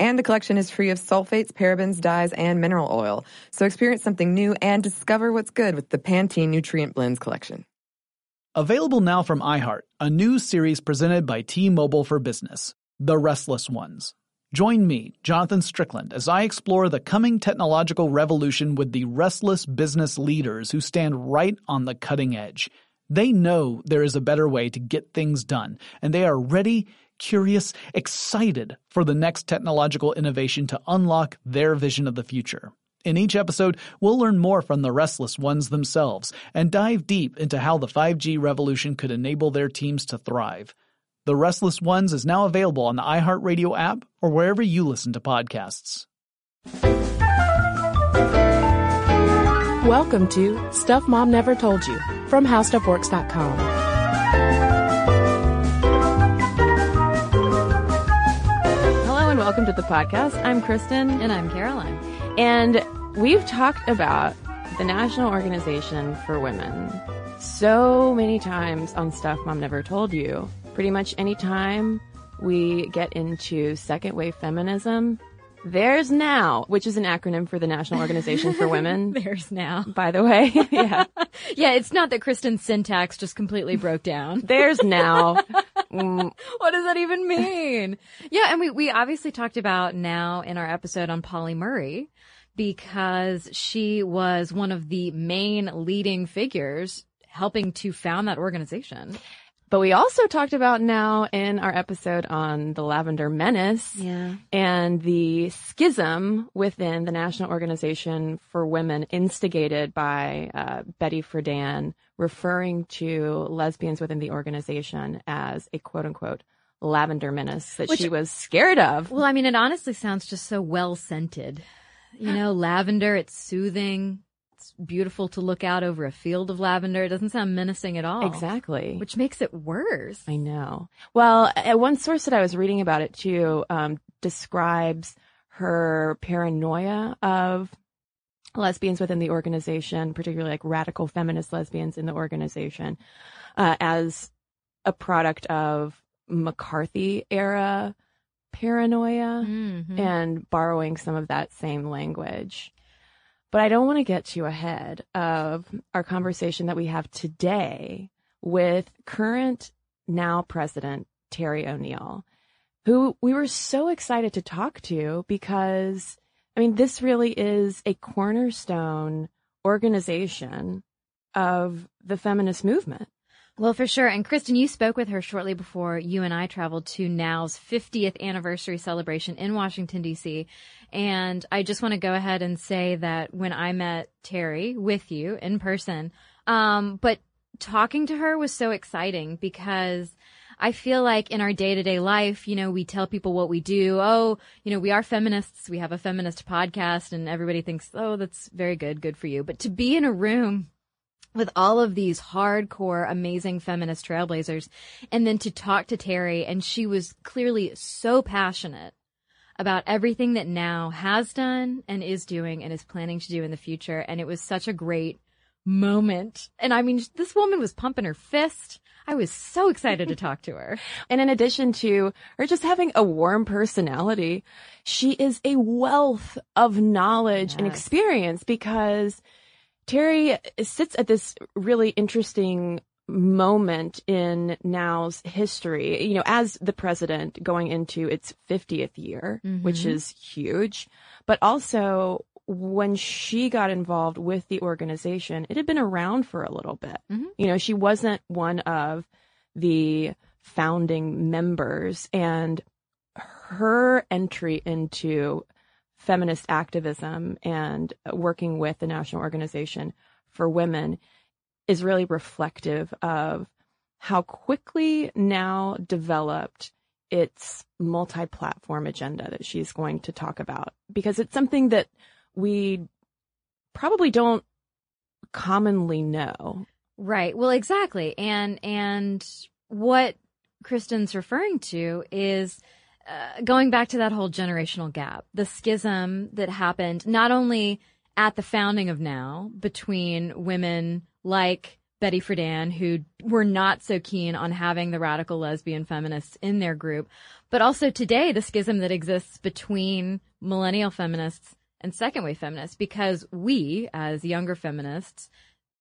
And the collection is free of sulfates, parabens, dyes, and mineral oil. So experience something new and discover what's good with the Pantene Nutrient Blends collection. Available now from iHeart, a new series presented by T-Mobile for Business, The Restless Ones. Join me, Jonathan Strickland, as I explore the coming technological revolution with the restless business leaders who stand right on the cutting edge. They know there is a better way to get things done, and they are ready, curious, excited for the next technological innovation to unlock their vision of the future. In each episode, we'll learn more from the restless ones themselves and dive deep into how the 5G revolution could enable their teams to thrive. The Restless Ones is now available on the iHeartRadio app or wherever you listen to podcasts. Welcome to Stuff Mom Never Told You from HowStuffWorks.com. welcome to the podcast. I'm Cristen. And I'm Caroline. And we've talked about the National Organization for Women so many times on Stuff Mom Never Told You pretty much any time we get into second wave feminism, there's now, which is an acronym for the National Organization for Women. there's now. By the way. yeah. yeah, it's not that Cristen's syntax just completely broke down. There's now. Mm. What does that even mean? Yeah, and we, we obviously talked about now in our episode on Pauli Murray because she was one of the main leading figures helping to found that organization. But we also talked about now in our episode on the Lavender Menace yeah. and the schism within the National Organization for Women instigated by uh, Betty Friedan referring to lesbians within the organization as a quote unquote lavender menace that Which, she was scared of. Well, I mean, it honestly sounds just so well scented. You know, lavender, it's soothing beautiful to look out over a field of lavender. It doesn't sound menacing at all. Exactly. Which makes it worse. I know. Well, one source that I was reading about it too um, describes her paranoia of lesbians within the organization, particularly like radical feminist lesbians in the organization, uh, as a product of McCarthy era paranoia mm-hmm. and borrowing some of that same language. But I don't want to get you ahead of our conversation that we have today with current now president Terry O'Neill, who we were so excited to talk to because, I mean, this really is a cornerstone organization of the feminist movement. Well, for sure. And Cristen, you spoke with her shortly before you and I traveled to NOW's 50th anniversary celebration in Washington, D.C. And I just want to go ahead and say that when I met Terry with you in person, um, but talking to her was so exciting because I feel like in our day to day life, you know, we tell people what we do. Oh, you know, we are feminists. We have a feminist podcast and everybody thinks, oh, that's very good. Good for you. But to be in a room with all of these hardcore, amazing feminist trailblazers. And then to talk to Terry, and she was clearly so passionate about everything that now has done and is doing and is planning to do in the future. And it was such a great moment. And I mean, this woman was pumping her fist. I was so excited to talk to her. And in addition to her just having a warm personality, she is a wealth of knowledge yes. and experience because Terry sits at this really interesting moment in now's history, you know, as the president going into its 50th year, mm-hmm. which is huge, but also when she got involved with the organization, it had been around for a little bit. Mm-hmm. You know, she wasn't one of the founding members and her entry into feminist activism and working with the National Organization for Women is really reflective of how quickly now developed its multi platform agenda that she's going to talk about because it's something that we probably don't commonly know. Right. Well, exactly. And and what Cristen's referring to is uh, going back to that whole generational gap, the schism that happened not only at the founding of Now between women like Betty Friedan, who were not so keen on having the radical lesbian feminists in their group, but also today the schism that exists between millennial feminists and second wave feminists, because we, as younger feminists,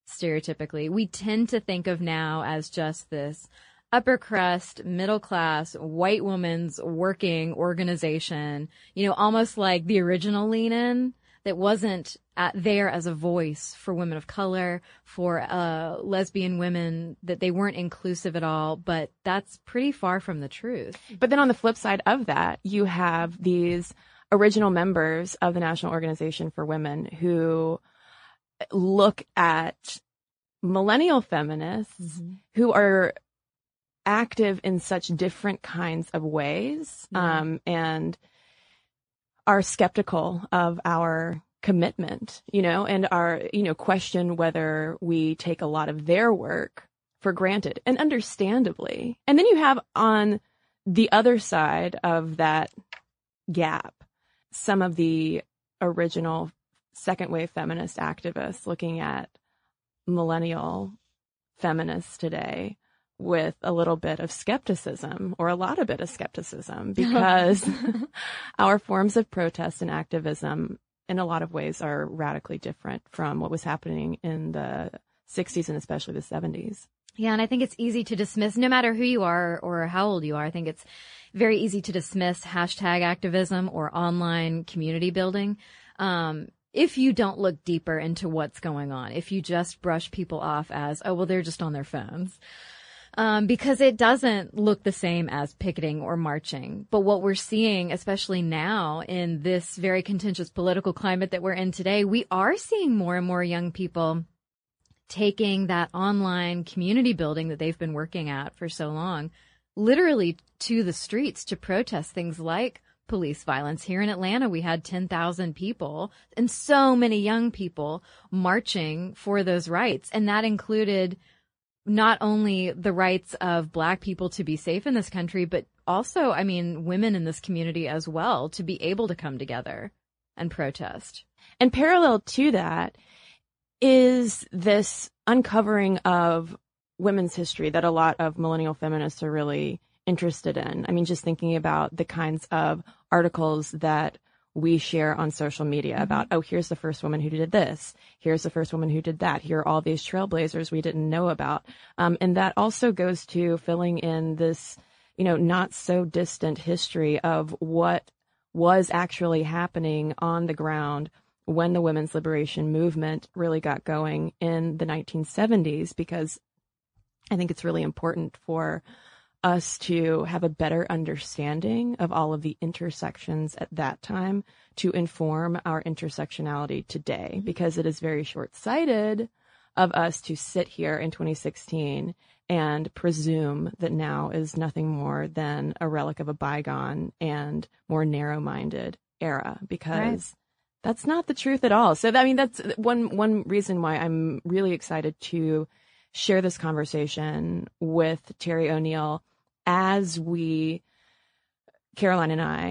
stereotypically, we tend to think of now as just this upper crust, middle class, white woman's working organization, you know, almost like the original lean in that wasn't there as a voice for women of color, for uh, lesbian women, that they weren't inclusive at all. But that's pretty far from the truth. But then on the flip side of that, you have these original members of the National Organization for Women who look at millennial feminists mm-hmm. who are active in such different kinds of ways yeah. um, and are skeptical of our commitment, you know, and are, you know, question whether we take a lot of their work for granted and understandably. And then you have on the other side of that gap some of the original second wave feminist activists looking at millennial feminists today with a little bit of skepticism or a lot of bit of skepticism because our forms of protest and activism in a lot of ways are radically different from what was happening in the 60s and especially the 70s. Yeah, and I think it's easy to dismiss, no matter who you are or how old you are. I think it's very easy to dismiss hashtag activism or online community building. Um, if you don't look deeper into what's going on, if you just brush people off as, oh, well, they're just on their phones. Um, because it doesn't look the same as picketing or marching. But what we're seeing, especially now in this very contentious political climate that we're in today, we are seeing more and more young people taking that online community building that they've been working at for so long, literally to the streets to protest things like police violence. Here in Atlanta, we had 10,000 people and so many young people marching for those rights. And that included not only the rights of black people to be safe in this country, but also, I mean, women in this community as well to be able to come together and protest. And parallel to that is this uncovering of women's history that a lot of millennial feminists are really interested in. I mean, just thinking about the kinds of articles that we share on social media mm-hmm. about, oh, here's the first woman who did this. Here's the first woman who did that. Here are all these trailblazers we didn't know about. Um, and that also goes to filling in this, you know, not so distant history of what was actually happening on the ground when the women's liberation movement really got going in the 1970s, because I think it's really important for us to have a better understanding of all of the intersections at that time to inform our intersectionality today mm-hmm. because it is very short-sighted of us to sit here in 2016 and presume that now is nothing more than a relic of a bygone and more narrow-minded era because right. that's not the truth at all. So I mean that's one one reason why I'm really excited to share this conversation with Terry O'Neill as we, Caroline and I,